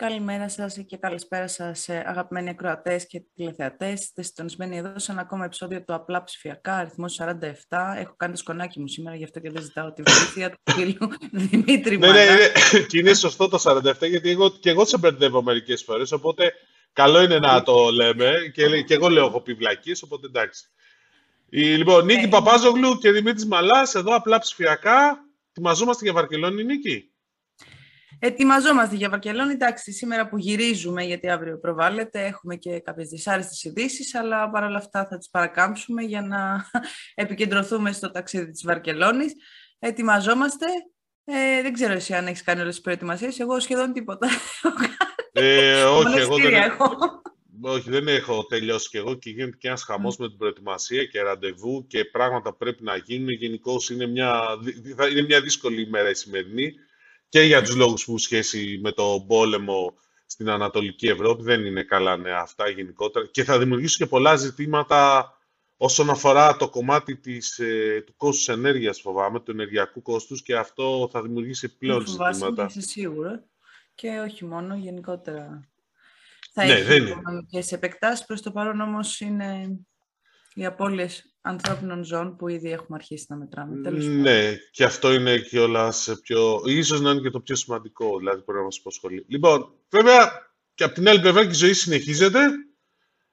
Καλημέρα σας και καλησπέρα σας αγαπημένοι ακροατές και τηλεθεατές. Είστε συντονισμένοι εδώ σε ένα ακόμα επεισόδιο του Απλά Ψηφιακά, αριθμό 47. Έχω κάνει το σκονάκι μου σήμερα, γι' αυτό και δεν ζητάω τη βοήθεια του φίλου Δημήτρη Ναι, ναι, ναι, και είναι σωστό το 47, γιατί εγώ, και εγώ σε μπερδεύω μερικές φορές. Οπότε καλό είναι να το λέμε. Και, και εγώ λέω έχω πει βλακίες, οπότε εντάξει. Η, λοιπόν, Νίκη ε, Παπάζογλου και Δημήτρης Μαλάς, εδώ απλά ψηφιακά. Ετοιμαζόμαστε για Βαρκελόνη, Νίκη; Ετοιμαζόμαστε για Βαρκελόνη. Εντάξει, σήμερα που γυρίζουμε, γιατί αύριο προβάλλεται, έχουμε και κάποιες δυσάρεστες ειδήσεις, αλλά παρόλα αυτά θα τις παρακάμψουμε για να επικεντρωθούμε στο ταξίδι της Βαρκελόνης. Ετοιμαζόμαστε. Ε, δεν ξέρω εσύ αν έχεις κάνει όλες τις προετοιμασίες. Εγώ σχεδόν τίποτα. Ε, όχι, εγώ δεν έχω. Όχι, δεν έχω τελειώσει κι εγώ και γίνεται και ένας χαμός με την προετοιμασία και ραντεβού και πράγματα που πρέπει να γίνουν. Γενικώς είναι μια, είναι μια δύσκολη ημέρα η σημερινή και για τους λόγους που σχέση με το πόλεμο στην Ανατολική Ευρώπη δεν είναι καλά νέα αυτά γενικότερα και θα δημιουργήσουν και πολλά ζητήματα όσον αφορά το κομμάτι της, ε, του κόστους ενέργειας φοβάμαι, του ενεργειακού κόστους και αυτό θα δημιουργήσει πλέον ζητήματα. Είσαι σίγουρα και όχι μόνο, γενικότερα θα ναι, έχει οικονομικές επεκτάσεις. Προς το παρόν όμως είναι οι απώλειες ανθρώπινων ζώων που ήδη έχουμε αρχίσει να μετράμε. ναι, και αυτό είναι και όλα σε πιο... Ίσως να είναι και το πιο σημαντικό, δηλαδή μπορεί να μας απασχολεί. Λοιπόν, βέβαια, και από την άλλη πλευρά και η ζωή συνεχίζεται.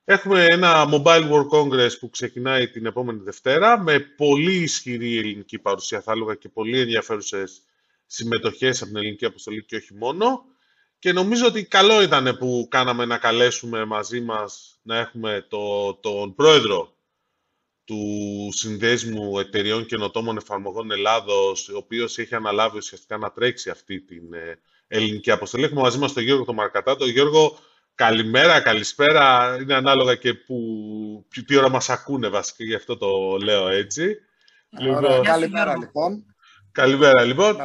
Έχουμε ένα Mobile World Congress που ξεκινάει την επόμενη Δευτέρα με πολύ ισχυρή ελληνική παρουσία, θα έλεγα, και πολύ ενδιαφέρουσες συμμετοχές από την ελληνική αποστολή και όχι μόνο. Και νομίζω ότι καλό ήταν που κάναμε να καλέσουμε μαζί μας να έχουμε το, τον πρόεδρο του Συνδέσμου Εταιριών Καινοτόμων Εφαρμογών Ελλάδος, ο οποίος έχει αναλάβει ουσιαστικά να τρέξει αυτή την ε, ελληνική αποστολή. Έχουμε μαζί μας τον Γιώργο τον Μαρκατάτο. Γιώργο, καλημέρα, καλησπέρα. Είναι ανάλογα και που, τι ώρα μας ακούνε βασικά, γι' αυτό το λέω έτσι. λοιπόν, καλημέρα λοιπόν. Καλημέρα λοιπόν.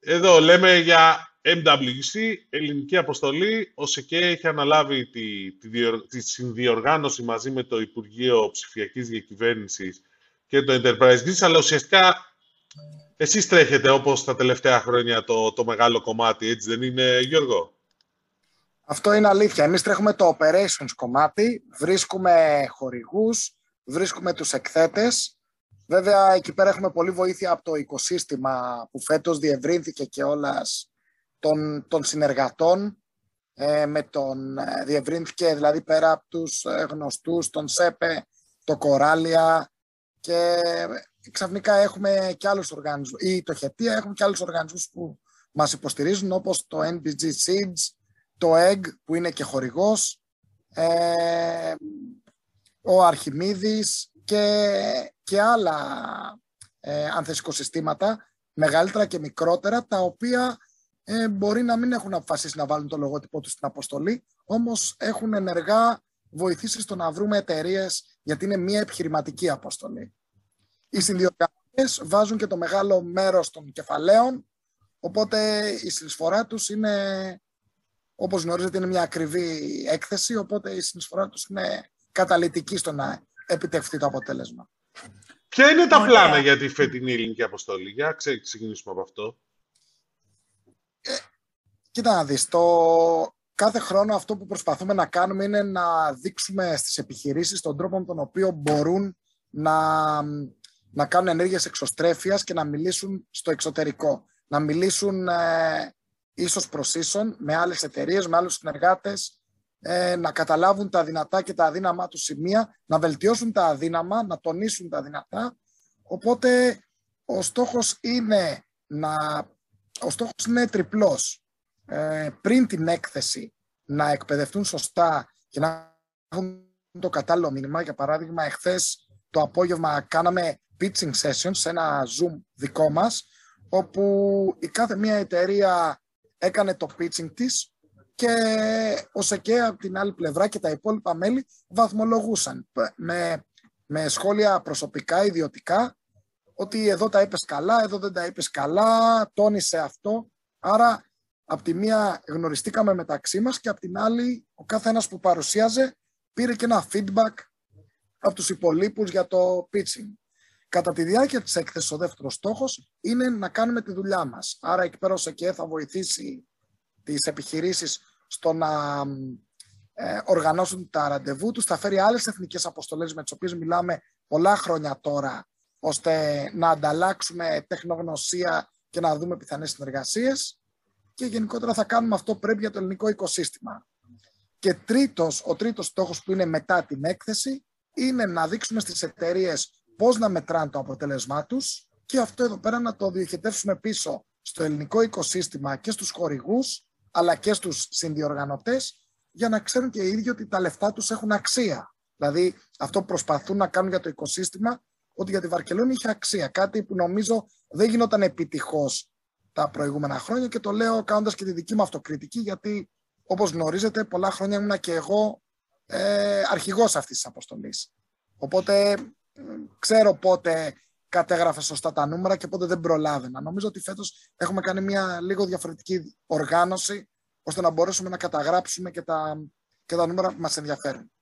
Εδώ λέμε για MWC, ελληνική αποστολή. Ο ΣΕΚΕ έχει αναλάβει τη, τη, τη συνδιοργάνωση μαζί με το Υπουργείο Ψηφιακής Διακυβέρνησης και το Enterprise Greece, αλλά ουσιαστικά εσείς τρέχετε όπως τα τελευταία χρόνια το, το μεγάλο κομμάτι, έτσι δεν είναι Γιώργο; Αυτό είναι αλήθεια. Εμείς τρέχουμε το operations κομμάτι, βρίσκουμε χορηγούς, βρίσκουμε τους εκθέτες. Βέβαια, εκεί πέρα έχουμε πολύ βοήθεια από το οικοσύστημα που φέτος διευρύνθηκε και όλας των, των συνεργατών ε, με τον ε, διευρύνθηκε δηλαδή πέρα από τους ε, γνωστούς, τον ΣΕΠΕ, το Κοράλια και ξαφνικά έχουμε και άλλους οργανισμούς ή το Χετία έχουμε και άλλους οργανισμούς που μας υποστηρίζουν όπως το NBG Seeds, το EGG που είναι και χορηγός, ε, ο Αρχιμίδης και, και άλλα ε, συστήματα μεγαλύτερα και μικρότερα τα οποία ε, μπορεί να μην έχουν αποφασίσει να βάλουν το λογότυπό τους στην αποστολή, όμως έχουν ενεργά βοηθήσει στο να βρούμε εταιρείες γιατί είναι μια επιχειρηματική αποστολή. Οι συνδιοργανωτές βάζουν και το μεγάλο μέρος των κεφαλαίων, οπότε η συνεισφορά τους είναι, όπως γνωρίζετε, είναι μια ακριβή έκθεση, οπότε η συνεισφορά τους είναι καταλητική στο να επιτευχθεί το αποτέλεσμα. Ποια είναι τα πλάνα για τη φετινή ελληνική αποστολή, για ξεκινήσουμε από αυτό. Κοίτα να δεις, το... κάθε χρόνο αυτό που προσπαθούμε να κάνουμε είναι να δείξουμε στις επιχειρήσεις τον τρόπο με τον οποίο μπορούν να, να κάνουν ενέργειες εξωστρέφειας και να μιλήσουν στο εξωτερικό. Να μιλήσουν ε, ίσως προς ίσον με άλλες εταιρείες, με άλλους συνεργάτες, ε, να καταλάβουν τα δυνατά και τα αδύναμα τους σημεία, να βελτιώσουν τα αδύναμα, να τονίσουν τα δυνατά. Οπότε ο στόχος είναι, να, ο στόχος είναι τριπλός. Ε, πριν την έκθεση να εκπαιδευτούν σωστά και να έχουν το κατάλληλο μήνυμα. Για παράδειγμα, εχθές το απόγευμα κάναμε pitching sessions σε ένα Zoom δικό μας, όπου η κάθε μία εταιρεία έκανε το pitching της και ο ΣΕΚΕ από την άλλη πλευρά και τα υπόλοιπα μέλη βαθμολογούσαν με, με σχόλια προσωπικά, ιδιωτικά, ότι εδώ τα είπες καλά, εδώ δεν τα είπες καλά, τόνισε αυτό. Άρα Απ' τη μία γνωριστήκαμε μεταξύ μας και απ' την άλλη ο κάθε ένας που παρουσίαζε πήρε και ένα feedback από τους υπολείπους για το pitching. Κατά τη διάρκεια της έκθεσης ο δεύτερος στόχος είναι να κάνουμε τη δουλειά μας. Άρα εκεί πέρα ο ΣΕΚΕ θα βοηθήσει τις επιχειρήσεις στο να ε, οργανώσουν τα ραντεβού τους. Θα φέρει άλλες εθνικές αποστολές με τις οποίες μιλάμε πολλά χρόνια τώρα, ώστε να ανταλλάξουμε τεχνογνωσία και να δούμε πιθανές συνεργασίες. Και γενικότερα θα κάνουμε αυτό πρέπει για το ελληνικό οικοσύστημα. Και τρίτος, ο τρίτος στόχος που είναι μετά την έκθεση είναι να δείξουμε στις εταιρείες πώς να μετράνε το αποτέλεσμά τους και αυτό εδώ πέρα να το διοχετεύσουμε πίσω στο ελληνικό οικοσύστημα και στους χορηγούς αλλά και στους συνδιοργανωτές για να ξέρουν και οι ίδιοι ότι τα λεφτά τους έχουν αξία. Δηλαδή αυτό που προσπαθούν να κάνουν για το οικοσύστημα ότι για τη Βαρκελόνη είχε αξία. Κάτι που νομίζω δεν γινόταν επιτυχώς τα προηγούμενα χρόνια και το λέω κάνοντας και τη δική μου αυτοκριτική γιατί όπως γνωρίζετε πολλά χρόνια ήμουν και εγώ ε, αρχηγός αυτής της αποστολής. Οπότε ξέρω πότε κατέγραφε σωστά τα νούμερα και πότε δεν προλάβαινα. Νομίζω ότι φέτος έχουμε κάνει μια λίγο διαφορετική οργάνωση ώστε να μπορέσουμε να καταγράψουμε και τα, και τα νούμερα που μας ενδιαφέρουν.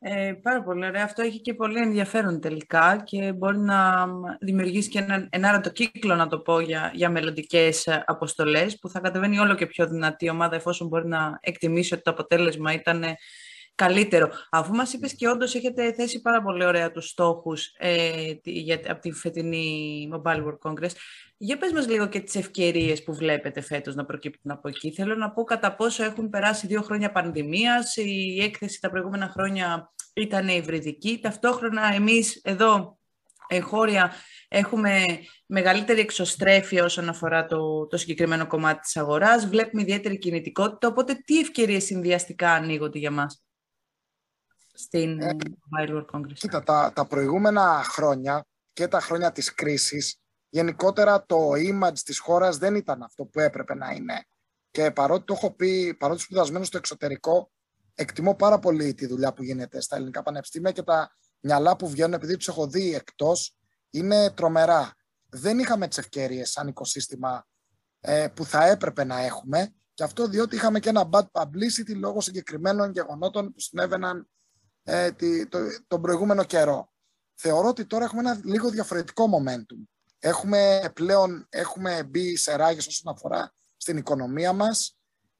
Ε, πάρα πολύ ωραία. Αυτό έχει και πολύ ενδιαφέρον τελικά και μπορεί να δημιουργήσει και ένα ενάρετο κύκλο, να το πω, για, για μελλοντικές αποστολές που θα κατεβαίνει όλο και πιο δυνατή η ομάδα εφόσον μπορεί να εκτιμήσει ότι το αποτέλεσμα ήταν καλύτερο. Αφού μας είπες και όντως έχετε θέσει πάρα πολύ ωραία τους στόχους ε, για, από τη φετινή Mobile World Congress, για πες μας λίγο και τις ευκαιρίες που βλέπετε φέτος να προκύπτουν από εκεί. Θέλω να πω κατά πόσο έχουν περάσει δύο χρόνια πανδημίας, η έκθεση τα προηγούμενα χρόνια ήταν υβριδική, ταυτόχρονα εμείς εδώ εγχώρια έχουμε μεγαλύτερη εξωστρέφεια όσον αφορά το, το συγκεκριμένο κομμάτι της αγοράς, βλέπουμε ιδιαίτερη κινητικότητα, οπότε τι ευκαιρίες συνδυαστικά ανοίγονται για μας; Στην ε, Mobile World Congress. Κοίτα, τα, τα προηγούμενα χρόνια και τα χρόνια της κρίσης, γενικότερα το image της χώρας δεν ήταν αυτό που έπρεπε να είναι. Και παρότι το έχω πει, παρότι σπουδασμένο στο εξωτερικό, εκτιμώ πάρα πολύ τη δουλειά που γίνεται στα ελληνικά πανεπιστήμια και τα μυαλά που βγαίνουν, επειδή τους έχω δει εκτός, είναι τρομερά. Δεν είχαμε τις ευκαιρίες σαν οικοσύστημα ε, που θα έπρεπε να έχουμε. Και αυτό διότι είχαμε και ένα bad publicity λόγω συγκεκριμένων γεγονότων που συνέβαιναν ε, το, τον προηγούμενο καιρό. Θεωρώ ότι τώρα έχουμε ένα λίγο διαφορετικό momentum. Έχουμε πλέον έχουμε μπει σε ράγες όσον αφορά στην οικονομία μας.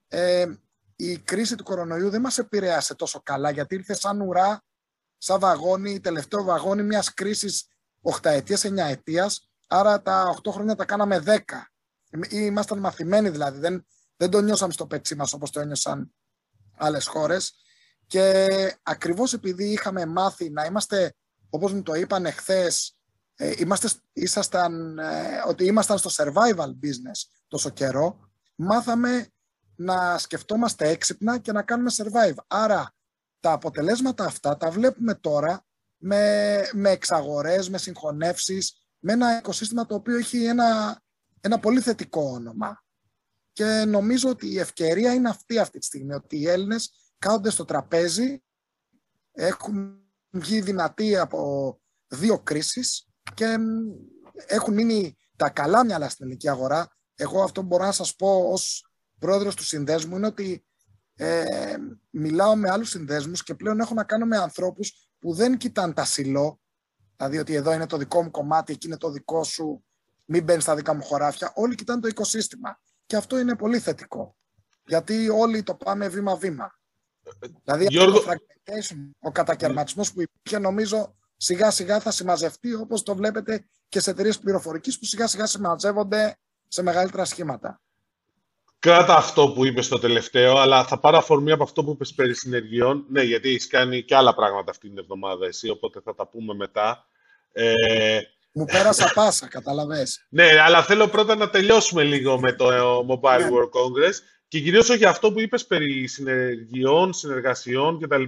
Ε, η κρίση του κορονοϊού δεν μας επηρέασε τόσο καλά γιατί ήρθε σαν ουρά, σαν βαγόνι, τελευταίο βαγόνι μιας κρίσης 8 ετίας, 9 ετίας, άρα τα 8 χρόνια τα κάναμε 10. Ήμασταν μαθημένοι δηλαδή, δεν, δεν το νιώσαμε στο πετσί μας όπως το ένιωσαν άλλες χώρες. Και ακριβώς επειδή είχαμε μάθει να είμαστε, όπως μου το είπαν εχθές, ε, είμαστε, ήσασταν, ε, ότι ήμασταν στο survival business τόσο καιρό, μάθαμε να σκεφτόμαστε έξυπνα και να κάνουμε survive. Άρα τα αποτελέσματα αυτά τα βλέπουμε τώρα με, με εξαγορές, με συγχωνεύσεις, με ένα οικοσύστημα το οποίο έχει ένα, ένα πολύ θετικό όνομα. Και νομίζω ότι η ευκαιρία είναι αυτή αυτή τη στιγμή, ότι οι Έλληνες κάθονται στο τραπέζι, έχουν βγει δυνατοί από δύο κρίσεις και έχουν μείνει τα καλά μυαλά στην ελληνική αγορά. Εγώ αυτό μπορώ να σας πω ως πρόεδρος του συνδέσμου είναι ότι ε, μιλάω με άλλους συνδέσμους και πλέον έχω να κάνω με ανθρώπους που δεν κοιτάνε τα σιλό, δηλαδή ότι εδώ είναι το δικό μου κομμάτι, εκεί είναι το δικό σου, μην μπαίνεις στα δικά μου χωράφια. Όλοι κοιτάνε το οικοσύστημα. Και αυτό είναι πολύ θετικό. Γιατί όλοι το πάμε βήμα-βήμα. Δηλαδή Γιώργο... ο κατακαιρματισμός που υπήρχε νομίζω σιγά σιγά θα συμμαζευτεί όπως το βλέπετε και σε εταιρείες πληροφορικής που σιγά σιγά συμμαζεύονται σε μεγαλύτερα σχήματα. Κράτα αυτό που είπες στο τελευταίο, αλλά θα πάρω αφορμή από αυτό που είπες περί συνεργειών. Ναι, γιατί έχεις κάνει και άλλα πράγματα αυτή την εβδομάδα εσύ, οπότε θα τα πούμε μετά. Ε... Μου πέρασα πάσα, καταλαβες. ναι, αλλά θέλω πρώτα να τελειώσουμε λίγο με το Mobile ναι. World Congress και κυρίως όχι αυτό που είπες περί συνεργειών, συνεργασιών κτλ.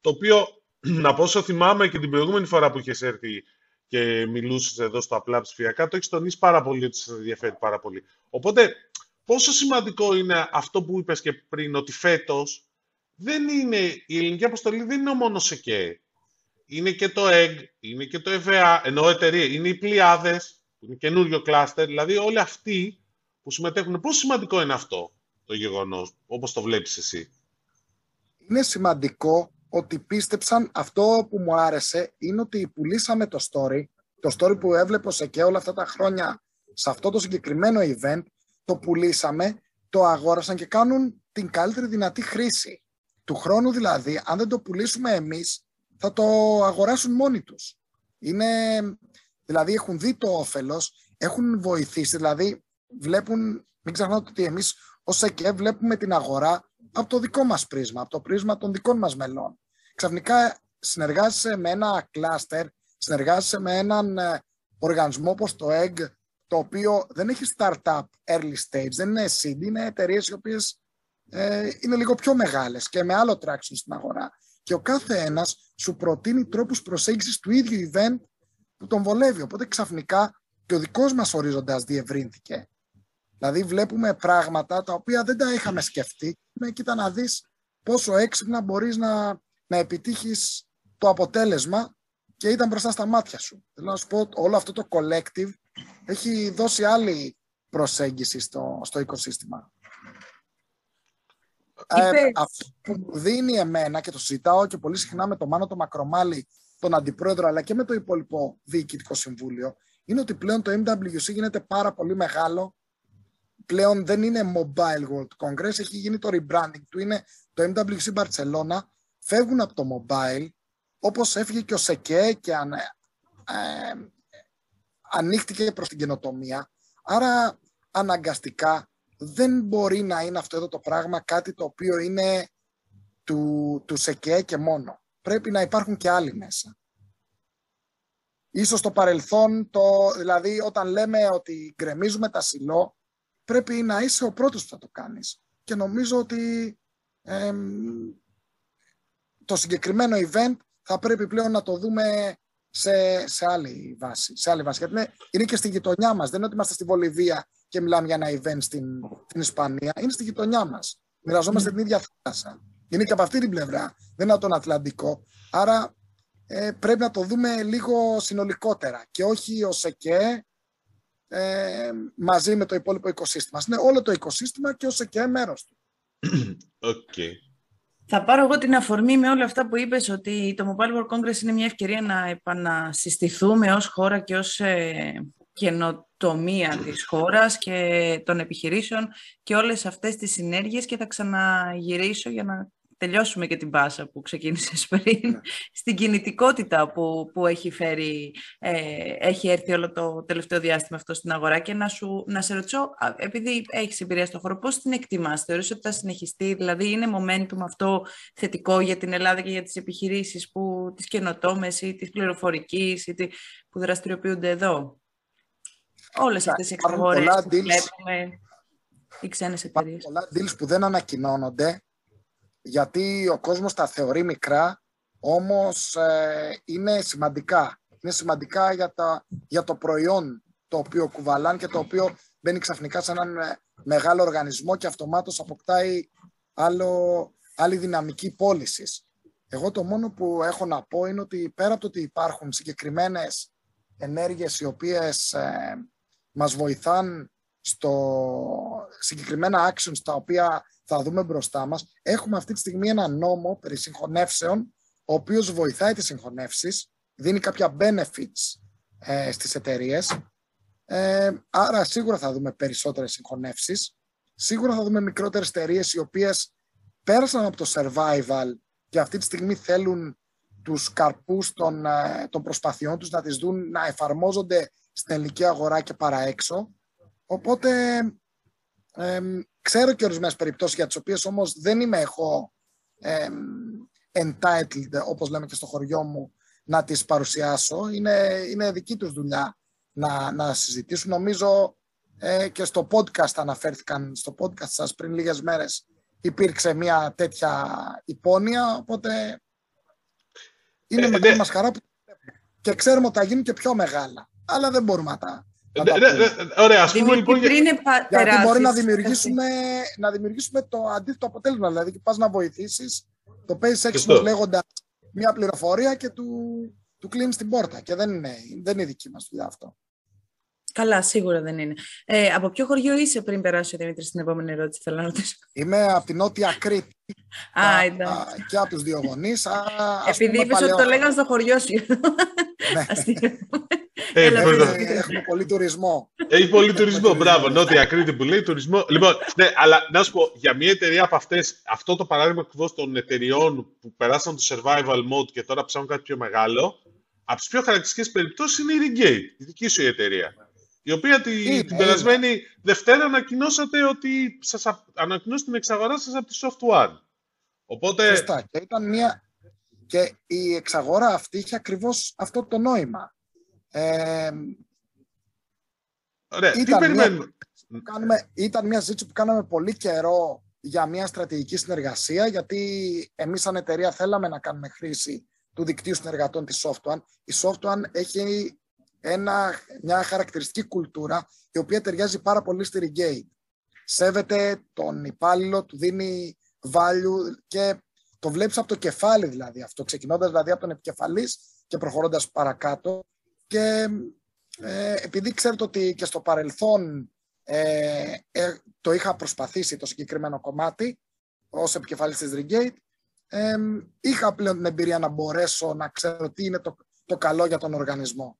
Το οποίο, να πω όσο θυμάμαι και την προηγούμενη φορά που είχες έρθει και μιλούσες εδώ στο απλά ψηφιακά, το έχεις τονίσει πάρα πολύ ότι σα ενδιαφέρει πάρα πολύ. Οπότε, πόσο σημαντικό είναι αυτό που είπες και πριν, ότι φέτος δεν είναι, η ελληνική αποστολή δεν είναι μόνος σε ΚΕ. Είναι και το ΕΓ, είναι και το ΕΒΑ, ενώ εταιρεία, είναι οι πλοιάδες, που είναι καινούριο κλάστερ, δηλαδή όλοι αυτοί που συμμετέχουν. Πόσο σημαντικό είναι αυτό; Το γεγονός, όπως το βλέπεις εσύ. Είναι σημαντικό ότι πίστεψαν αυτό που μου άρεσε είναι ότι πουλήσαμε το story, το story που έβλεπε σε και όλα αυτά τα χρόνια σε αυτό το συγκεκριμένο event, το πουλήσαμε, το αγόρασαν και κάνουν την καλύτερη δυνατή χρήση. Του χρόνου δηλαδή, αν δεν το πουλήσουμε εμείς, θα το αγοράσουν μόνοι τους. Είναι, δηλαδή έχουν δει το όφελος, έχουν βοηθήσει, δηλαδή βλέπουν, μην ξεχνάτε ότι εμείς ως ΕΚΕ βλέπουμε την αγορά από το δικό μας πρίσμα, από το πρίσμα των δικών μας μελών. Ξαφνικά συνεργάζεσαι με ένα κλάστερ, συνεργάζεσαι με έναν ε, οργανισμό όπως το EGG, το οποίο δεν έχει startup early stage, δεν είναι seed, είναι εταιρείες οι οποίες ε, είναι λίγο πιο μεγάλες και με άλλο traction στην αγορά. Και ο κάθε ένας σου προτείνει τρόπους προσέγγισης του ίδιου event που τον βολεύει. Οπότε ξαφνικά και ο δικός μας ορίζοντας διευρύνθηκε. Δηλαδή βλέπουμε πράγματα τα οποία δεν τα είχαμε σκεφτεί. Με κοίτα να δεις πόσο έξυπνα μπορείς να, να επιτύχεις το αποτέλεσμα και ήταν μπροστά στα μάτια σου. Θέλω να σου πω όλο αυτό το collective έχει δώσει άλλη προσέγγιση στο, στο οικοσύστημα. Ε, αυτό που μου δίνει εμένα και το συζητάω και πολύ συχνά με τον Μάνο το Μακρομάλη, τον Αντιπρόεδρο, αλλά και με το υπόλοιπο Διοικητικό Συμβούλιο, είναι ότι πλέον το MWC γίνεται πάρα πολύ μεγάλο. Πλέον δεν είναι Mobile World Congress, έχει γίνει το rebranding του, είναι το MWC Barcelona. Φεύγουν από το mobile, όπως έφυγε και ο ΣΕΚΕ και αν, ε, ανοίχτηκε προς την καινοτομία. Άρα αναγκαστικά δεν μπορεί να είναι αυτό εδώ το πράγμα κάτι το οποίο είναι του, του ΣΕΚΕ και μόνο. Πρέπει να υπάρχουν και άλλοι μέσα. Ίσως στο παρελθόν, το, δηλαδή όταν λέμε ότι γκρεμίζουμε τα σιλό, πρέπει να είσαι ο πρώτος που θα το κάνεις. Και νομίζω ότι το συγκεκριμένο event θα πρέπει πλέον να το δούμε σε, σε άλλη βάση. Σε άλλη βάση. Γιατί είναι, είναι και στη γειτονιά μας. Δεν είναι ότι είμαστε στη Βολιβία και μιλάμε για ένα event στην, στην Ισπανία. Είναι στη γειτονιά μας. Μοιραζόμαστε mm. την ίδια θάλασσα. Είναι και από αυτή την πλευρά. Δεν είναι από τον Ατλαντικό. Άρα ε, πρέπει να το δούμε λίγο συνολικότερα και όχι ως ΕΚΕ ε, μαζί με το υπόλοιπο οικοσύστημα. Είναι όλο το οικοσύστημα και ως ΕΚΕ μέρος του. Okay. Θα πάρω εγώ την αφορμή με όλα αυτά που είπες ότι το Mobile World Congress είναι μια ευκαιρία να επανασυστηθούμε ως χώρα και ως ε, καινοτομία της χώρας και των επιχειρήσεων και όλες αυτές τις συνέργειες και θα ξαναγυρίσω για να τελειώσουμε και την πάσα που ξεκίνησες πριν, ναι. στην κινητικότητα που, που έχει φέρει, ε, έχει έρθει όλο το τελευταίο διάστημα αυτό στην αγορά και να, σου, να σε ρωτήσω, επειδή έχεις εμπειρία στον χώρο, πώς την εκτιμάς, θεωρείς ότι θα συνεχιστεί, δηλαδή είναι momentum αυτό θετικό για την Ελλάδα και για τις επιχειρήσεις που, τις καινοτόμες ή της πληροφορικής ή που δραστηριοποιούνται εδώ; Όλες αυτές οι εξαγορές που βλέπουμε, οι ξένες εταιρείες. Πολλά deals που δεν ανακοινώνονται γιατί ο κόσμος τα θεωρεί μικρά, όμως ε, είναι σημαντικά. Είναι σημαντικά για, τα, για το προϊόν το οποίο κουβαλάνε και το οποίο μπαίνει ξαφνικά σε έναν ε, μεγάλο οργανισμό και αυτομάτως αποκτάει άλλο, άλλη δυναμική πώλησης. Εγώ το μόνο που έχω να πω είναι ότι πέρα από το ότι υπάρχουν συγκεκριμένες ενέργειες οι οποίες ε, μας βοηθάν στο συγκεκριμένα actions τα οποία θα δούμε μπροστά μας. Έχουμε αυτή τη στιγμή ένα νόμο περί συγχωνεύσεων, ο οποίος βοηθάει τις συγχωνεύσεις, δίνει κάποια benefits ε, στις εταιρείες. Ε, άρα σίγουρα θα δούμε περισσότερες συγχωνεύσεις. Σίγουρα θα δούμε μικρότερες εταιρείες οι οποίες πέρασαν από το survival και αυτή τη στιγμή θέλουν τους καρπούς των, ε, των προσπαθειών τους να τις δουν να εφαρμόζονται στην ελληνική αγορά και παρά έξω. Οπότε ε, ξέρω και ορισμένες περιπτώσεις για τις οποίες όμως δεν είμαι εγώ ε, entitled, όπως λέμε και στο χωριό μου, να τις παρουσιάσω. Είναι, είναι δική τους δουλειά να, να συζητήσουν. Νομίζω ε, και στο podcast αναφέρθηκαν, στο podcast σας πριν λίγες μέρες υπήρξε μια τέτοια υπόνοια, οπότε είναι ε, μεγάλη ναι. μας χαρά που και ξέρουμε ότι θα γίνουν και πιο μεγάλα. Αλλά δεν μπορούμε να τα, ναι, ναι, ναι, ωραία, ας πούμε λοιπόν... Γιατί μπορεί να δημιουργήσουμε, να δημιουργήσουμε το αντίθετο αποτέλεσμα. Δηλαδή, πας να βοηθήσεις, το παίζεις έξυπνος λέγοντα μια πληροφορία και του, του κλείνει την πόρτα. Και δεν είναι, δεν είναι δική μας δουλειά αυτό. Καλά, σίγουρα δεν είναι. Ε, από ποιο χωριό είσαι πριν περάσει ο Δημήτρης στην επόμενη ερώτηση, θέλω να ρωτήσω; Είμαι από την Νότια Κρήτη. Α, Και από τους δύο γονείς. Επειδή είπες ότι το λέγανε στο χωριό σου. Ναι. Ε, Έλα, πρώτα- πείτε, πείτε. Έχουμε πολύ τουρισμό. Έχει πολύ τουρισμό. Μπράβο, Νότια Κρήτη που λέει τουρισμό. Λοιπόν, ναι, αλλά να σου πω, για μια εταιρεία από αυτές, αυτό το παράδειγμα ακριβώς των εταιριών που περάσαν το survival mode και τώρα ψάχνουν κάτι πιο μεγάλο, από τις πιο χαρακτηριστικές περιπτώσεις είναι η Regate, η δική σου η εταιρεία. Η οποία τη, Είναι, την περασμένη Δευτέρα ανακοινώσατε ότι σας α- ανακοινώσετε την εξαγορά σας από τη Soft One. Οπότε, Σωστά. Και ήταν μια. Και η εξαγορά αυτή είχε ακριβώς αυτό το νόημα. Ε, ωραία, τι ήταν μια- περιμένουμε; που κάνουμε, ήταν μια συζήτηση που κάναμε πολύ καιρό για μια στρατηγική συνεργασία, γιατί εμείς σαν εταιρεία θέλαμε να κάνουμε χρήση του δικτύου συνεργατών της SoftOne. Η SoftOne έχει ένα, μια χαρακτηριστική κουλτούρα η οποία ταιριάζει πάρα πολύ στη Regate. Σέβεται τον υπάλληλο, του δίνει value και το βλέπεις από το κεφάλι δηλαδή αυτό, ξεκινώντας δηλαδή από τον επικεφαλής και προχωρώντας παρακάτω. Και ε, επειδή ξέρετε ότι και στο παρελθόν ε, ε, το είχα προσπαθήσει το συγκεκριμένο κομμάτι ως επικεφαλής της Regate, ε, είχα πλέον την εμπειρία να μπορέσω να ξέρω τι είναι το, το καλό για τον οργανισμό.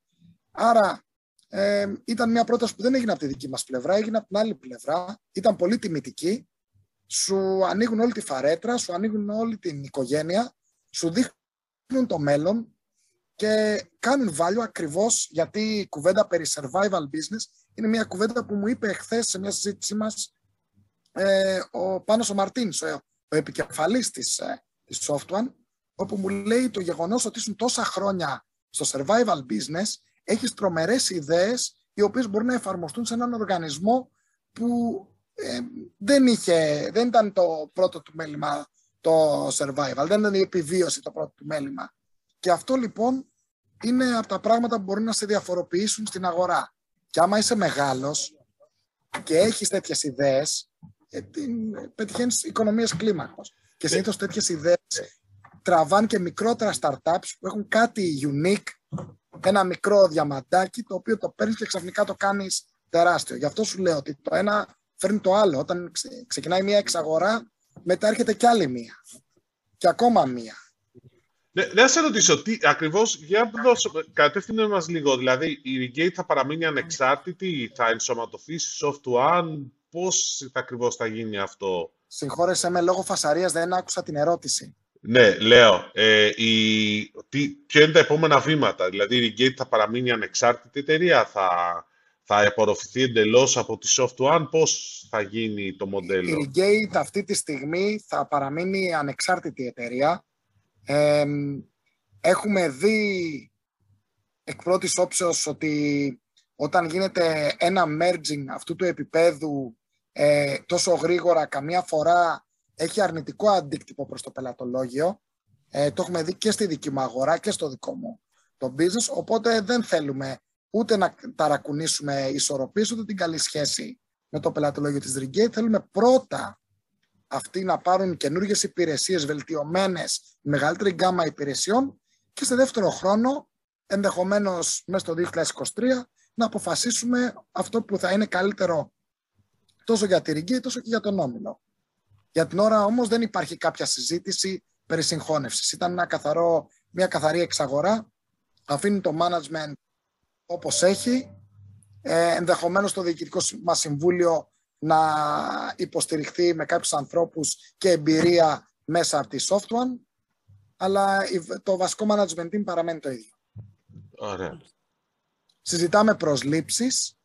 Άρα ε, ήταν μια πρόταση που δεν έγινε από τη δική μας πλευρά, έγινε από την άλλη πλευρά, ήταν πολύ τιμητική, σου ανοίγουν όλη τη φαρέτρα, σου ανοίγουν όλη την οικογένεια, σου δείχνουν το μέλλον και κάνουν value ακριβώς γιατί η κουβέντα περί survival business είναι μια κουβέντα που μου είπε χθες σε μια συζήτησή μας ε, ο Πάνος ο Μαρτίνς, ο, ο επικεφαλής της, ε, της Softone, όπου μου λέει το γεγονός ότι ήσουν τόσα χρόνια στο survival business, έχεις τρομερές ιδέες οι οποίες μπορούν να εφαρμοστούν σε έναν οργανισμό που ε, δεν, είχε, δεν ήταν το πρώτο του μέλημα το survival, δεν ήταν η επιβίωση το πρώτο του μέλημα. Και αυτό λοιπόν είναι από τα πράγματα που μπορούν να σε διαφοροποιήσουν στην αγορά. Και άμα είσαι μεγάλος και έχεις τέτοιες ιδέες, ε, την- πετυχαίνεις οικονομίες κλίμακος. Και συνήθως τέτοιες ιδέες τραβάνε και μικρότερα startups που έχουν κάτι unique, ένα μικρό διαμαντάκι, το οποίο το παίρνεις και ξαφνικά το κάνεις τεράστιο. Γι' αυτό σου λέω ότι το ένα φέρνει το άλλο. Όταν ξε- ξεκινάει μία εξαγορά, μετά έρχεται κι άλλη μία. Και ακόμα μία. Ναι, να σε ρωτήσω, τι, ακριβώς, για να δώσω, κατεύθυνε μας λίγο, δηλαδή η Regate θα παραμείνει ανεξάρτητη, θα ενσωματωθεί στη Soft One, πώς θα, ακριβώς θα γίνει αυτό; Συγχώρεσέ με, λόγω φασαρίας δεν άκουσα την ερώτηση. Ναι, λέω, ε, η, τι, ποια είναι τα επόμενα βήματα, δηλαδή η Regate θα παραμείνει ανεξάρτητη εταιρεία, θα, θα απορροφηθεί εντελώς από τη Soft One, πώς θα γίνει το μοντέλο; Η Regate αυτή τη στιγμή θα παραμείνει ανεξάρτητη εταιρεία. Ε, έχουμε δει εκ πρώτης όψεως ότι όταν γίνεται ένα merging αυτού του επίπεδου ε, τόσο γρήγορα καμιά φορά έχει αρνητικό αντίκτυπο προς το πελατολόγιο. Ε, το έχουμε δει και στη δική μου αγορά και στο δικό μου το business, οπότε δεν θέλουμε ούτε να ταρακουνήσουμε ισορροπίες, ούτε την καλή σχέση με το πελατολόγιο της Regate. Θέλουμε πρώτα αυτοί να πάρουν καινούργιες υπηρεσίες βελτιωμένες, μεγαλύτερη γκάμα υπηρεσιών και σε δεύτερο χρόνο, ενδεχομένως μέσα στο 2023, να αποφασίσουμε αυτό που θα είναι καλύτερο τόσο για τη Regate όσο και για τον Όμιλο. Για την ώρα όμως δεν υπάρχει κάποια συζήτηση περί συγχώνευσης. Ήταν ένα καθαρό, μια καθαρή εξαγορά, αφήνει το management όπως έχει, ε, ενδεχομένως το διοικητικό μας συμβούλιο να υποστηριχθεί με κάποιους ανθρώπους και εμπειρία μέσα από τη Softone, αλλά η- το βασικό management team παραμένει το ίδιο. Ωραία. Συζητάμε προσλήψεις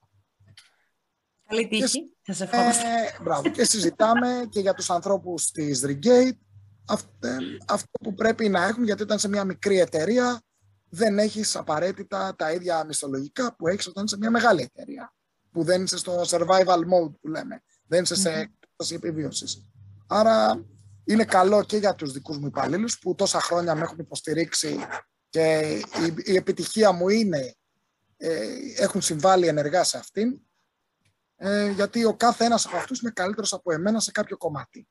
Καλή τύχη. Σας ευχόμαστε. Ε, μπράβο. Και συζητάμε και για τους ανθρώπους της Regate αυ- ε, αυτό που πρέπει να έχουν, γιατί όταν σε μια μικρή εταιρεία δεν έχεις απαραίτητα τα ίδια μισθολογικά που έχεις όταν είσαι σε μια μεγάλη εταιρεία. Που δεν είσαι στο survival mode που λέμε. Δεν είσαι σε έκπτωση επιβίωσης. Άρα είναι καλό και για τους δικούς μου υπαλλήλους που τόσα χρόνια με έχουν υποστηρίξει και η, η επιτυχία μου είναι ε, έχουν συμβάλει ενεργά σε αυτήν ε, γιατί ο κάθε ένας από αυτούς είναι καλύτερος από εμένα σε κάποιο κομμάτι.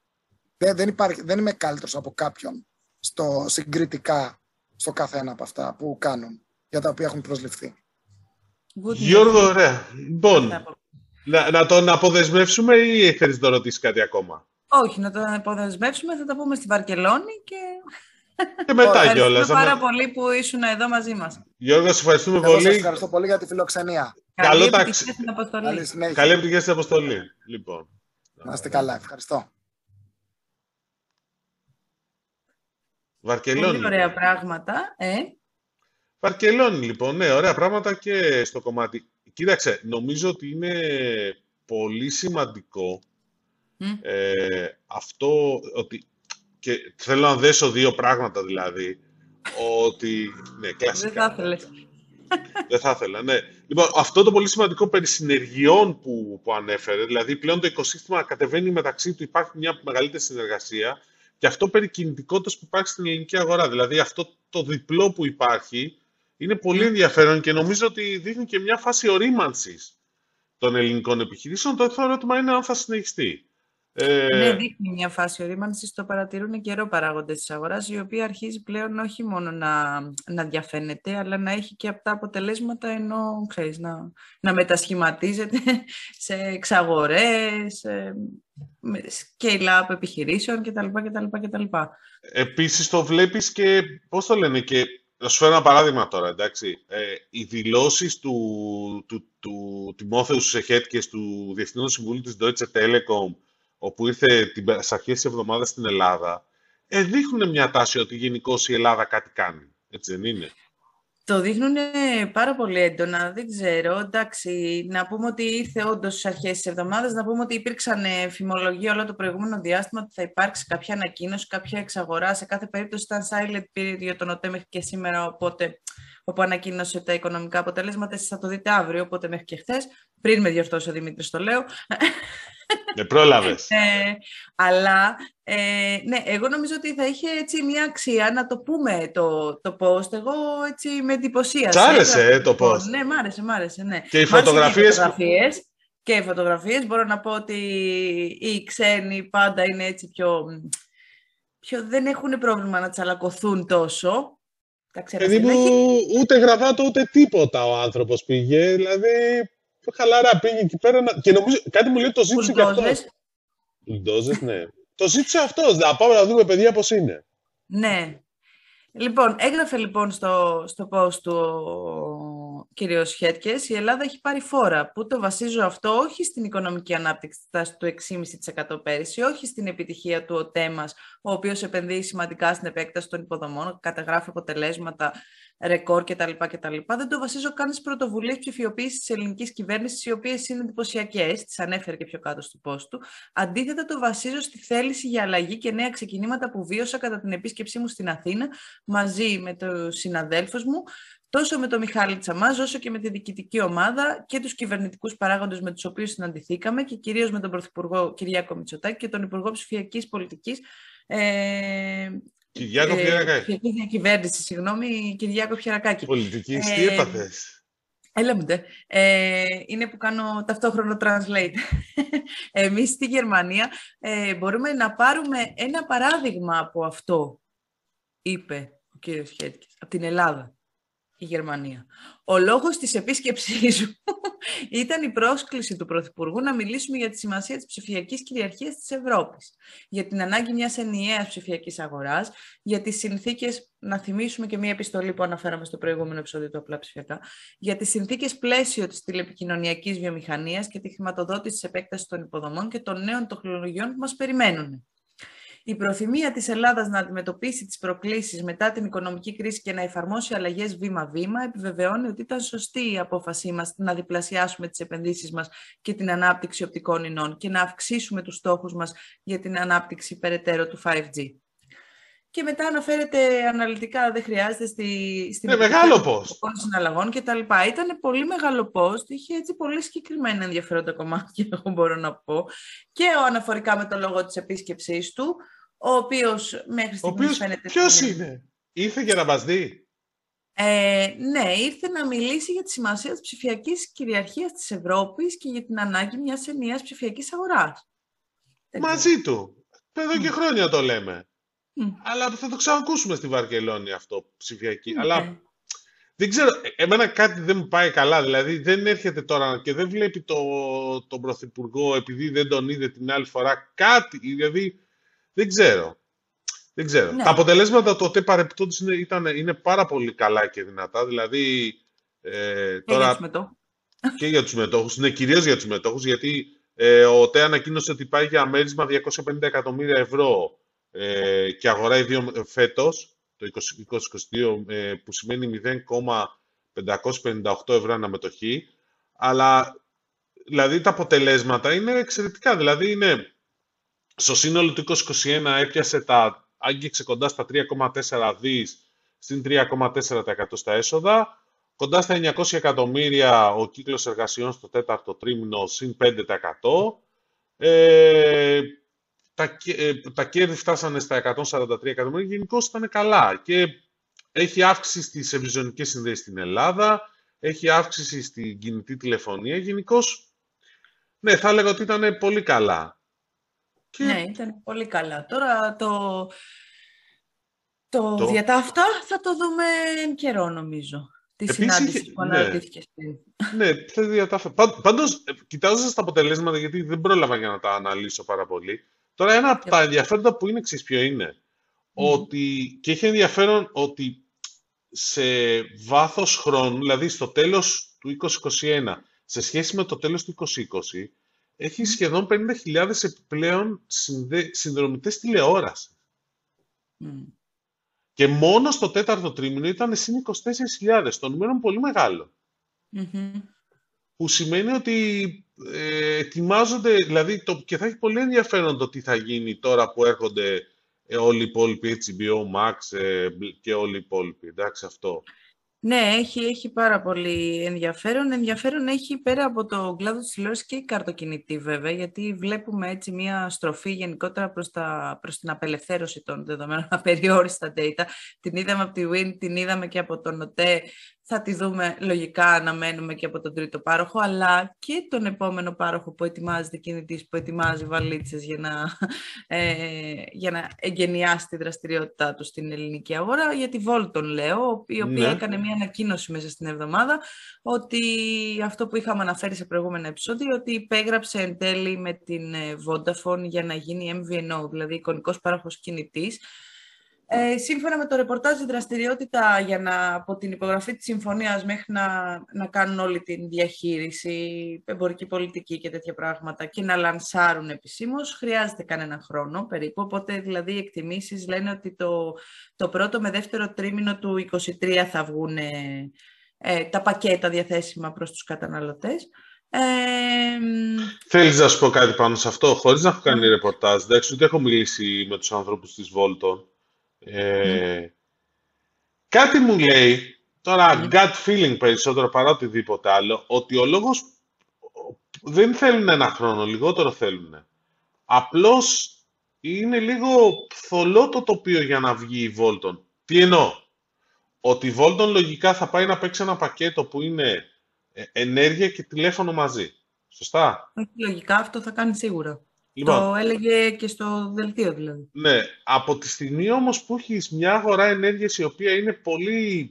Δεν, δεν, υπάρχει, δεν είμαι καλύτερος από κάποιον στο, συγκριτικά στο κάθε ένα από αυτά που κάνουν, για τα οποία έχουν προσληφθεί. Good news. Γιώργο, ωραία. Λοιπόν, Αυτά από- να, να τον αποδεσμεύσουμε ή θέλεις να το ρωτήσεις κάτι ακόμα; Όχι, να το αποδεσμεύσουμε, θα τα πούμε στη Βαρκελόνη και Και μετά κιόλας. Ευχαριστούμε πάρα πολύ που ήσουν εδώ μαζί μας. Γιώργο, σε ευχαριστούμε Εγώ σας πολύ. ευχαριστώ πολύ για τη φιλοξενία. Καλό Καλή ταξι- επιτυχία στην αποστολή. Καλή συνέχεια. Καλή επιτυχία στην αποστολή. Λοιπόν. Να είστε καλά. Ευχαριστώ. Βαρκελόνη. Πολύ ωραία πράγματα. Ε. Βαρκελόνη, λοιπόν. Ναι, ωραία πράγματα και στο κομμάτι. Κοίταξε, νομίζω ότι είναι πολύ σημαντικό Μμ. ε, αυτό ότι. Και θέλω να δέσω δύο πράγματα δηλαδή. Ότι. Ναι, κλασικά. Δεν θα ήθελες. Δεν θα ήθελα, ναι. Λοιπόν, αυτό το πολύ σημαντικό περί συνεργειών που, που ανέφερε, δηλαδή πλέον το οικοσύστημα κατεβαίνει μεταξύ του, υπάρχει μια μεγαλύτερη συνεργασία και αυτό περί κινητικότητας που υπάρχει στην ελληνική αγορά. Δηλαδή αυτό το διπλό που υπάρχει είναι πολύ ενδιαφέρον και νομίζω ότι δείχνει και μια φάση ορίμανσης των ελληνικών επιχειρήσεων. Το ερώτημα είναι αν θα συνεχιστεί. Ε, Ναι, δείχνει μια φάση ορίμανσης. Το παρατηρούν καιρό παράγοντες της αγοράς, η οποία αρχίζει πλέον όχι μόνο να, να διαφαίνεται, αλλά να έχει και αυτά αποτελέσματα ενώ ξέρεις, να, να μετασχηματίζεται σε εξαγορές, σε με scale-up επιχειρήσεων κτλ. κτλ, κτλ. Επίσης το βλέπεις και, πώς το λένε, και να σου φέρω ένα παράδειγμα τώρα, εντάξει. Ε, οι δηλώσεις του, του, του Τιμόθεου Σεχέτκες, του Διευθυνού Συμβουλίου της Deutsche Telekom, όπου ήρθε την, στις αρχές της εβδομάδας στην Ελλάδα, ε, δείχνουν μια τάση ότι γενικώ η Ελλάδα κάτι κάνει. Έτσι δεν είναι; Το δείχνουν πάρα πολύ έντονα, δεν ξέρω. Εντάξει, να πούμε ότι ήρθε όντως στις αρχές της εβδομάδας, να πούμε ότι υπήρξαν φημολογία όλο το προηγούμενο διάστημα ότι θα υπάρξει κάποια ανακοίνωση, κάποια εξαγορά. Σε κάθε περίπτωση ήταν silent period για τον ΟΤΕ μέχρι και σήμερα, οπότε όπου ανακοίνωσε τα οικονομικά αποτελέσματα. Εσείς θα το δείτε αύριο, οπότε μέχρι και χθες. Πριν με διορθώσει ο Δημήτρης, το λέω. Με πρόλαβες. Ε, αλλά ε, ναι, εγώ νομίζω ότι θα είχε έτσι μια αξία να το πούμε το, το post. Εγώ έτσι με εντυπωσίασε. Σ' άρεσε, Έγραφε, ε, το λοιπόν, post; Ναι, μ' άρεσε, μ' άρεσε, ναι. Και οι Μ' άρεσαν φωτογραφίες που- φωτογραφίες και οι φωτογραφίες. Μπορώ να πω ότι οι ξένοι πάντα είναι έτσι πιο... πιο δεν έχουν πρόβλημα να τσαλακωθούν τόσο. Τα ξέρετε, Παιδί δεν μου, έχει- ούτε γραβάτο ούτε τίποτα ο άνθρωπος πήγε. Δηλαδή, χαλαρά πήγε εκεί πέρα. να- Και νομίζω, κάτι μου λέει το ζήτησε και αυτός. μπουλντόζες. Μπουλντόζες, ναι. Το ζήτησε αυτός. Να πάμε να δούμε παιδιά πώς είναι. Ναι. Λοιπόν, έγραφε λοιπόν στο, στο post του ο κύριος Χέτκες, η Ελλάδα έχει πάρει φόρα. Πού το βασίζω αυτό, όχι στην οικονομική ανάπτυξη της τάσης του 6,5% πέρυσι, όχι στην επιτυχία του ΟΤΕ μας, ο οποίος επενδύει σημαντικά στην επέκταση των υποδομών, καταγράφει αποτελέσματα, ρεκόρ κτλ. κτλ. Δεν το βασίζω καν στις πρωτοβουλίες ψηφιοποίησης της ελληνικής κυβέρνησης, οι οποίες είναι εντυπωσιακές, τις ανέφερε και πιο κάτω στο post του. Αντίθετα, το βασίζω στη θέληση για αλλαγή και νέα ξεκινήματα που βίωσα κατά την επίσκεψή μου στην Αθήνα, μαζί με τους συναδέλφους μου, τόσο με τον Μιχάλη Τσαμάζ, όσο και με τη διοικητική ομάδα και τους κυβερνητικούς παράγοντες με τους οποίους συναντηθήκαμε και κυρίως με τον Πρωθυπουργό Κυριάκο Μητσοτάκη και τον Υπουργό Ψηφιακής Πολιτικής ε, Κυριάκο ε, Πιερακάκη. ψηφιακής διακυβέρνησης, συγγνώμη, Κυριάκο Πιερακάκη. Πολιτική, Ε, τι έπαθες; Έλα μου ντε. Ε, είναι που κάνω ταυτόχρονο translate. Εμείς στη Γερμανία ε, μπορούμε να πάρουμε ένα παράδειγμα από αυτό, είπε ο κύριος Χέτκης, από την Ελλάδα, η Γερμανία. Ο λόγος της επίσκεψής μου ήταν η πρόσκληση του Πρωθυπουργού να μιλήσουμε για τη σημασία της ψηφιακής κυριαρχίας της Ευρώπης, για την ανάγκη μιας ενιαίας ψηφιακής αγοράς, για τις συνθήκες, να θυμίσουμε και μια επιστολή που αναφέραμε στο προηγούμενο επεισόδιο του Απλά Ψηφιακά, για τις συνθήκες πλαίσιο της τηλεπικοινωνιακής βιομηχανίας και τη χρηματοδότηση της επέκτασης των υποδομών και των νέων τεχνολογιών που μας περιμένουν. Η προθυμία της Ελλάδας να αντιμετωπίσει τις προκλήσεις μετά την οικονομική κρίση και να εφαρμόσει αλλαγές βήμα-βήμα επιβεβαιώνει ότι ήταν σωστή η απόφασή μας να διπλασιάσουμε τις επενδύσεις μας και την ανάπτυξη οπτικών ινών και να αυξήσουμε τους στόχους μας για την ανάπτυξη περαιτέρω του 5G. Και μετά αναφέρεται αναλυτικά, δεν χρειάζεται στη, στην Ναι, μεγάλο post. των συναλλαγών και τα λοιπά. Ήταν πολύ μεγάλο post, είχε έτσι πολύ συγκεκριμένα ενδιαφέροντα κομμάτια, εγώ μπορώ να πω. Και ο αναφορικά με το λόγο της επίσκεψής του, ο οποίος μέχρι Ο στιγμής οποίος φαίνεται... ποιος ότι- είναι. Ήρθε για να μας δει. Ε, ναι, ήρθε να μιλήσει για τη σημασία της ψηφιακής κυριαρχίας της Ευρώπης και για την ανάγκη μιας ενιαίας ψηφιακής αγοράς. Δεν ξέρω. Μαζί του. Εδώ και Μμ. χρόνια το λέμε. Μμ. Αλλά θα το ξανακούσουμε στη Βαρκελόνη αυτό, ψηφιακή. Ναι. Αλλά δεν ξέρω, ε- εμένα κάτι δεν μου πάει καλά. Δηλαδή δεν έρχεται τώρα και δεν βλέπει το, τον Πρωθυπουργό επειδή δεν τον είδε την άλλη φορά. Κάτι, δηλαδή δεν ξέρω. Δεν ξέρω. Ναι. Τα αποτελέσματα τότε παρεπτόντως είναι, ήταν, είναι πάρα πολύ καλά και δυνατά. Δηλαδή, ε, Και για τώρα τους μετόχους. και για τους μετόχους, είναι κυρίως για τους μετόχους, γιατί ε, ο ΤΕ ανακοίνωσε ότι πάει για μέρισμα 250 εκατομμύρια ευρώ ε, και αγοράει δύο ε, φέτος, το 2022, ε, που σημαίνει 0,558 ευρώ αναμετοχή, αλλά δηλαδή τα αποτελέσματα είναι εξαιρετικά. Δηλαδή είναι στο σύνολο του 2021 έπιασε τα, άγγιξε κοντά στα 3,4 δις στην 3,4% στα έσοδα, κοντά στα 900 εκατομμύρια ο κύκλος εργασιών στο τέταρτο τρίμηνο συν 5%. Ε, τα, κε- ε, τα κέρδη φτάσανε στα 143 εκατομμύρια, γενικώς ήταν καλά και έχει αύξηση στις ευρυζωνικές συνδέσεις στην Ελλάδα, έχει αύξηση στην κινητή τηλεφωνία, γενικώς ναι, θα έλεγα ότι ήταν πολύ καλά. Και Ναι, ήταν πολύ καλά. Τώρα το, το, Το- διατάφτα θα το δούμε εν καιρό, νομίζω. Τη Επίσης συνάντηση είχε- που ναι. αναρωτήθηκε πριν. Ναι, θα διατάφε. Πα- Πάντως, ε, κοιτάζοντας τα αποτελέσματα, γιατί δεν πρόλαβα για να τα αναλύσω πάρα πολύ, τώρα ένα από τα ενδιαφέροντα που είναι, ξέρεις ποιο είναι, ότι, και έχει ενδιαφέρον ότι σε βάθος χρόνου, δηλαδή στο τέλος του 2021, σε σχέση με το τέλος του 2020, έχει σχεδόν 50.000 επιπλέον συνδε... συνδρομητές τηλεόρασης. Μμ. Και μόνο στο τέταρτο τρίμηνο ήταν συν 24.000. Το νούμερο είναι πολύ μεγάλο. Μμμ. που σημαίνει ότι ε, ετοιμάζονται, δηλαδή, το, και θα έχει πολύ ενδιαφέρον το τι θα γίνει τώρα που έρχονται ε, όλοι οι υπόλοιποι HBO Max ε, και όλοι οι υπόλοιποι, εντάξει αυτό. Ναι, έχει, έχει πάρα πολύ ενδιαφέρον. Ενδιαφέρον έχει πέρα από το κλάδο της τηλεόρασης και η καρτοκινητή βέβαια, γιατί βλέπουμε έτσι μια στροφή γενικότερα προς, τα, προς την απελευθέρωση των δεδομένων απεριόριστα data. Την είδαμε από τη WIN, την είδαμε και από τον ΟΤΕ, θα τη δούμε λογικά, αναμένουμε και από τον τρίτο πάροχο, αλλά και τον επόμενο πάροχο που ετοιμάζεται κινητής, που ετοιμάζει βαλίτσες για να, ε, για να εγκαινιάσει τη δραστηριότητά του στην ελληνική αγορά. Για τη Volton λέω, η οποία Ναι. έκανε μια ανακοίνωση μέσα στην εβδομάδα ότι αυτό που είχαμε αναφέρει σε προηγούμενα επεισόδια, ότι υπέγραψε εν τέλει με την ε, Vodafone για να γίνει MVNO, δηλαδή εικονικός πάροχος κινητής, ε, σύμφωνα με το ρεπορτάζ, η δραστηριότητα για να, από την υπογραφή της συμφωνίας μέχρι να, να κάνουν όλη την διαχείριση, εμπορική πολιτική και τέτοια πράγματα και να λανσάρουν επισήμως, χρειάζεται κανένα χρόνο περίπου. Οπότε δηλαδή οι εκτιμήσεις λένε ότι το, το πρώτο με δεύτερο τρίμηνο του 2023 θα βγουν ε, τα πακέτα διαθέσιμα προς τους καταναλωτές. Ε, μ, Θέλεις να σου πω κάτι πάνω σε αυτό, χωρίς να έχω κάνει ρεπορτάζ, εντάξει, ούτε έχω μιλήσει με τους ανθρώπους της Volton. Ε, Κάτι μου λέει, τώρα gut feeling περισσότερο παρά οτιδήποτε άλλο, ότι ο λόγος δεν θέλουν ένα χρόνο, λιγότερο θέλουν. Απλώς είναι λίγο θολό το τοπίο για να βγει η Volton. Τι εννοώ; Ότι η Volton λογικά θα πάει να παίξει ένα πακέτο που είναι ε, ενέργεια και τηλέφωνο μαζί. Σωστά; όχι, λογικά αυτό θα κάνει σίγουρα. Λοιπόν, Το έλεγε και στο δελτίο δηλαδή. ναι, από τη στιγμή όμως που έχεις μια αγορά ενέργειας η οποία είναι πολύ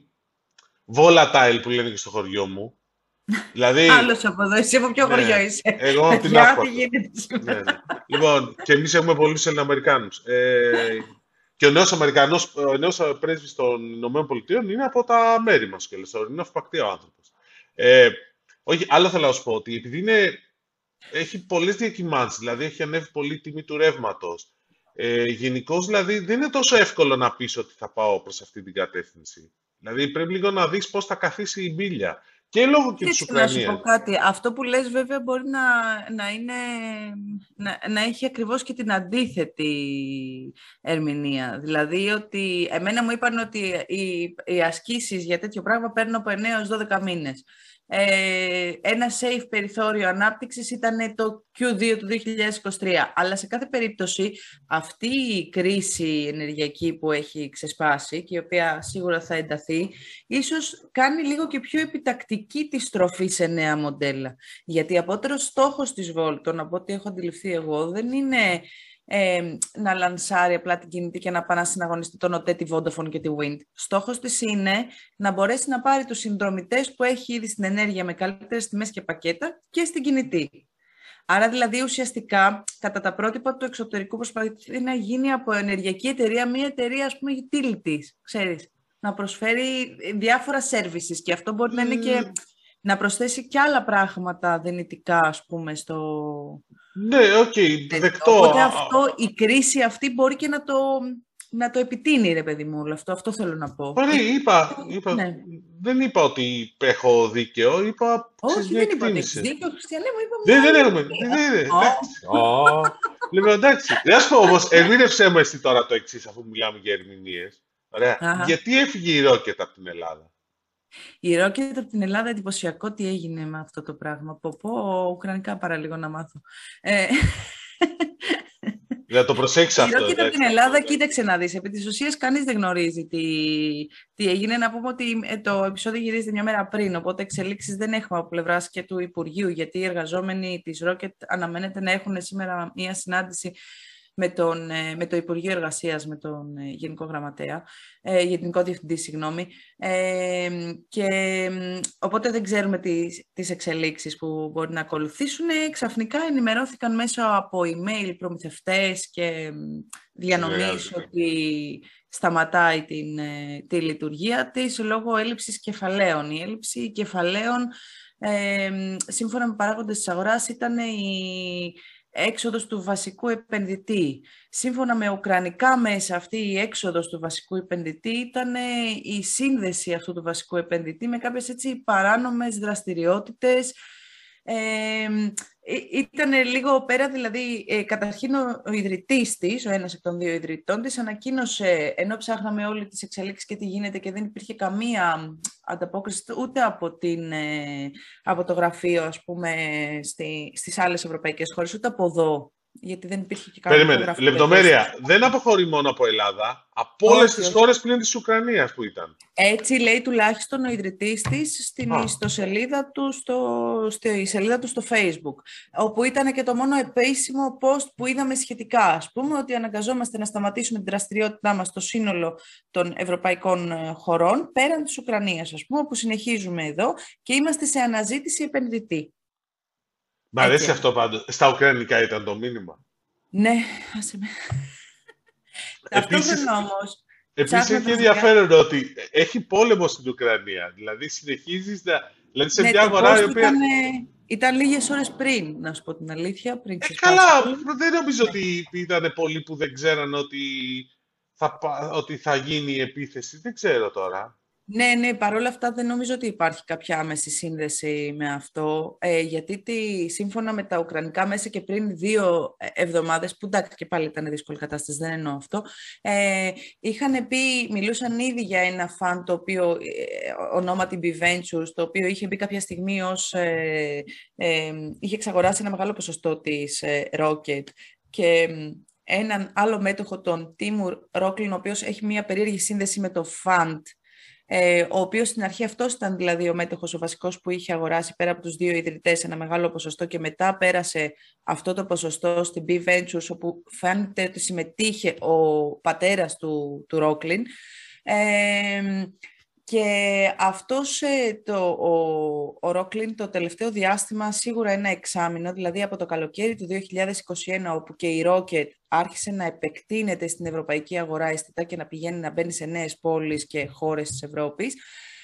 volatile που λένε και στο χωριό μου. δηλαδή, Άλλος από εδώ, εσύ από ποιο ναι, χωριό είσαι; εγώ από την Για Άσπαρτο. τι γίνεται σήμερα. ναι, ναι. Λοιπόν, και εμείς έχουμε πολλούς Ελληνοαμερικάνους. Ε, και ο νέος Αμερικανός, ο νέος πρέσβης των Ηνωμένων Πολιτείων είναι από τα μέρη μας και είναι αυπακτή ο άνθρωπος. Ε, όχι, άλλο θέλω να σου πω ότι επειδή είναι, έχει πολλές διακυμάνσεις, δηλαδή έχει ανέβει πολύ η τιμή του ρεύματος. Ε, Γενικώς δηλαδή δεν είναι τόσο εύκολο να πεις ότι θα πάω προς αυτή την κατεύθυνση. Δηλαδή πρέπει λίγο να δεις πώς θα καθίσει η μπίλια. Και λόγω και της Έτσι, να σου πω Ουκρανίας. κάτι. Αυτό που λες βέβαια μπορεί να, να, είναι, να, να έχει ακριβώς και την αντίθετη ερμηνεία. Δηλαδή ότι εμένα μου είπαν ότι οι, οι ασκήσεις για τέτοιο πράγμα παίρνουν από 9 έως 12 μήνες. Ε, ένα safe περιθώριο ανάπτυξης ήταν το Q2 του 2023. Αλλά σε κάθε περίπτωση αυτή η κρίση ενεργειακή που έχει ξεσπάσει και η οποία σίγουρα θα ενταθεί, ίσως κάνει λίγο και πιο επιτακτική τη στροφή σε νέα μοντέλα. Γιατί απότερος στόχος της Volton, από ό,τι έχω αντιληφθεί εγώ, δεν είναι ε, να λανσάρει απλά την κινητή και να πάει να συναγωνιστεί τον ΟΤΕ, τη Vodafone και τη Wind. Στόχος της είναι να μπορέσει να πάρει τους συνδρομητές που έχει ήδη στην ενέργεια με καλύτερες τιμές και πακέτα και στην κινητή. Άρα δηλαδή ουσιαστικά κατά τα πρότυπα του εξωτερικού προσπαθεί να γίνει από ενεργειακή εταιρεία μια εταιρεία ας πούμε utilities, ξέρεις, να προσφέρει διάφορα services και αυτό μπορεί να είναι και να προσθέσει και άλλα πράγματα δυνητικά ας πούμε στο... Ναι, OK, okay, δεκτό. Οπότε αυτό, η κρίση αυτή μπορεί και να το να το επιτείνει, ρε παιδί μου, όλο αυτό. Αυτό θέλω να πω. Ωραία, είπα, είπα ναι. δεν είπα ότι έχω δίκαιο, είπα Όχι, δεν είπα ότι έχεις δίκαιο, Χριστιανέ μου, είπα Δεν, δεν έχουμε. Λοιπόν, εντάξει. Δεν σου πω όμως, ερμήνευσέ μου εσύ τώρα το εξής αφού μιλάμε για ερμηνείες. Ωραία. Γιατί έφυγε η Rocket από την Ελλάδα; Η Rocket από την Ελλάδα εντυπωσιακό τι έγινε με αυτό το πράγμα. Πω πω, ουκρανικά παραλίγο να μάθω. Ε, να το προσέξει αυτό. Η από την Ελλάδα, κοίταξε να δεις. Επί της ουσίας, κανείς δεν γνωρίζει τι, τι έγινε. Να πούμε ότι ε, το επεισόδιο γυρίζεται μια μέρα πριν, οπότε εξελίξεις δεν έχουμε από πλευράς και του Υπουργείου, γιατί οι εργαζόμενοι της Rocket αναμένεται να έχουν σήμερα μια συνάντηση με, τον, ε, με το Υπουργείο Εργασίας, με τον ε, Γενικό Γραμματέα, ε, Γενικό Διευθυντή, συγγνώμη. Ε, και οπότε δεν ξέρουμε τις, τις εξελίξεις που μπορεί να ακολουθήσουν. Ξαφνικά ενημερώθηκαν μέσω από email προμηθευτές και διανομής ότι σταματάει την, τη λειτουργία της λόγω έλλειψης κεφαλαίων. Η έλλειψη κεφαλαίων, ε, σύμφωνα με παράγοντες της αγοράς, ήταν η έξοδος του βασικού επενδυτή. Σύμφωνα με ουκρανικά μέσα, αυτή η έξοδος του βασικού επενδυτή ήταν η σύνδεση αυτού του βασικού επενδυτή με κάποιες έτσι παράνομες δραστηριότητες ε, ήταν λίγο πέρα, δηλαδή, ε, καταρχήν ο, ο ιδρυτής της, ο ένας εκ των δύο ιδρυτών της, ανακοίνωσε, ενώ ψάχναμε όλοι τις εξελίξεις και τι γίνεται και δεν υπήρχε καμία ανταπόκριση ούτε από, την, ε, από το γραφείο, ας πούμε, στη, στις άλλες ευρωπαϊκές χώρες, ούτε από εδώ γιατί δεν υπήρχε και κάποιο Περίμενε. Λεπτομέρεια. Δεν αποχωρεί μόνο από Ελλάδα. Από όλες τις χώρες πλην της Ουκρανίας που ήταν. Έτσι λέει τουλάχιστον ο ιδρυτής της στην ιστοσελίδα του στο, στη σελίδα του στο Facebook. Όπου ήταν και το μόνο επίσημο post που είδαμε σχετικά. Α πούμε ότι αναγκαζόμαστε να σταματήσουμε την δραστηριότητά μας στο σύνολο των ευρωπαϊκών ε, χωρών πέραν της Ουκρανίας, ας πούμε, όπου συνεχίζουμε εδώ και είμαστε σε αναζήτηση επενδυτή. Μ' αρέσει αυτό πάντως. Στα Ουκρανικά ήταν το μήνυμα. Ναι, άσε με. Επίσης, όμως, Επίσης έχει ενδιαφέρον ότι έχει πόλεμο στην Ουκρανία. Δηλαδή συνεχίζεις να... Δηλαδή σε ναι, μια αγορά η οποία... Ήταν, ήταν λίγες ώρες πριν, να σου πω την αλήθεια. Πριν ε, καλά, δεν νομίζω ότι ήταν πολλοί που δεν ξέραν ότι θα, ότι θα γίνει η επίθεση. Δεν ξέρω τώρα. Ναι, ναι, παρόλα αυτά δεν νομίζω ότι υπάρχει κάποια άμεση σύνδεση με αυτό, ε, γιατί τη, σύμφωνα με τα ουκρανικά μέσα και πριν δύο ε, εβδομάδες, που εντάξει και πάλι ήταν δύσκολη κατάσταση, δεν εννοώ αυτό, ε, είχαν πει, μιλούσαν ήδη για ένα φαν το οποίο ε, ονόματι B Ventures, το οποίο είχε μπει κάποια στιγμή ως, ε, ε, είχε εξαγοράσει ένα μεγάλο ποσοστό της Rocket και έναν άλλο μέτοχο, τον Τίμουρ Ρόκλιν, ο οποίος έχει μια περίεργη σύνδεση με το Fund, ε, ο οποίος στην αρχή αυτός ήταν δηλαδή ο μέτοχος ο βασικός που είχε αγοράσει πέρα από τους δύο ιδρυτές ένα μεγάλο ποσοστό και μετά πέρασε αυτό το ποσοστό στην B Ventures όπου φαίνεται ότι συμμετείχε ο πατέρας του, του Ρόκλιν. Ε, και αυτός ε, το, ο, ο Ρόκλιν το τελευταίο διάστημα, σίγουρα ένα εξάμεινο, δηλαδή από το καλοκαίρι του 2021, όπου και η Rocket άρχισε να επεκτείνεται στην ευρωπαϊκή αγορά αισθητά και να πηγαίνει να μπαίνει σε νέες πόλεις και χώρες της Ευρώπης,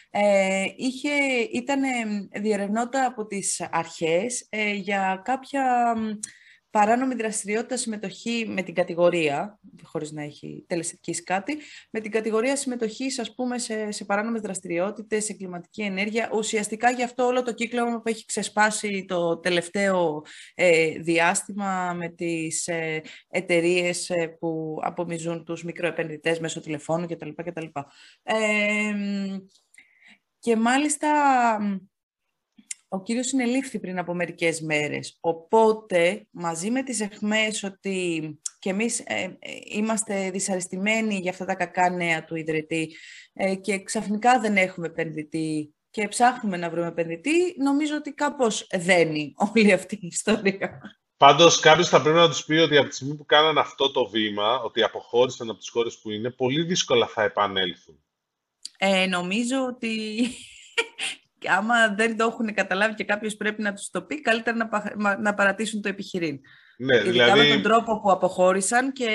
ε, είχε, ήταν διερευνότα από τις αρχές ε, για κάποια παράνομη δραστηριότητα συμμετοχή με την κατηγορία, χωρίς να έχει τελεσιτικής κάτι, με την κατηγορία συμμετοχής, ας πούμε, σε, σε παράνομες δραστηριότητες, σε κλιματική ενέργεια. Ουσιαστικά γι' αυτό όλο το κύκλο που έχει ξεσπάσει το τελευταίο ε, διάστημα με τις ε, εταιρείες ε, που απομιζούν τους μικροεπενδυτές μέσω τηλεφώνου κτλ. κτλ. Ε, και μάλιστα ο κύριος συνελήφθη πριν από μερικές μέρες. Οπότε, μαζί με τις εχμές ότι και εμείς ε, ε, είμαστε δυσαρεστημένοι για αυτά τα κακά νέα του ιδρυτή ε, και ξαφνικά δεν έχουμε επενδυτή και ψάχνουμε να βρούμε επενδυτή, νομίζω ότι κάπως δένει όλη αυτή η ιστορία. Πάντως, κάποιος θα πρέπει να τους πει ότι από τη στιγμή που κάνανε αυτό το βήμα, ότι αποχώρησαν από τις χώρες που είναι, πολύ δύσκολα θα επανέλθουν. Ε, νομίζω ότι άμα δεν το έχουν καταλάβει και κάποιος πρέπει να τους το πει, καλύτερα να, να παρατήσουν το επιχειρήν. Ναι, Ειδικά δηλαδή... με τον τρόπο που αποχώρησαν και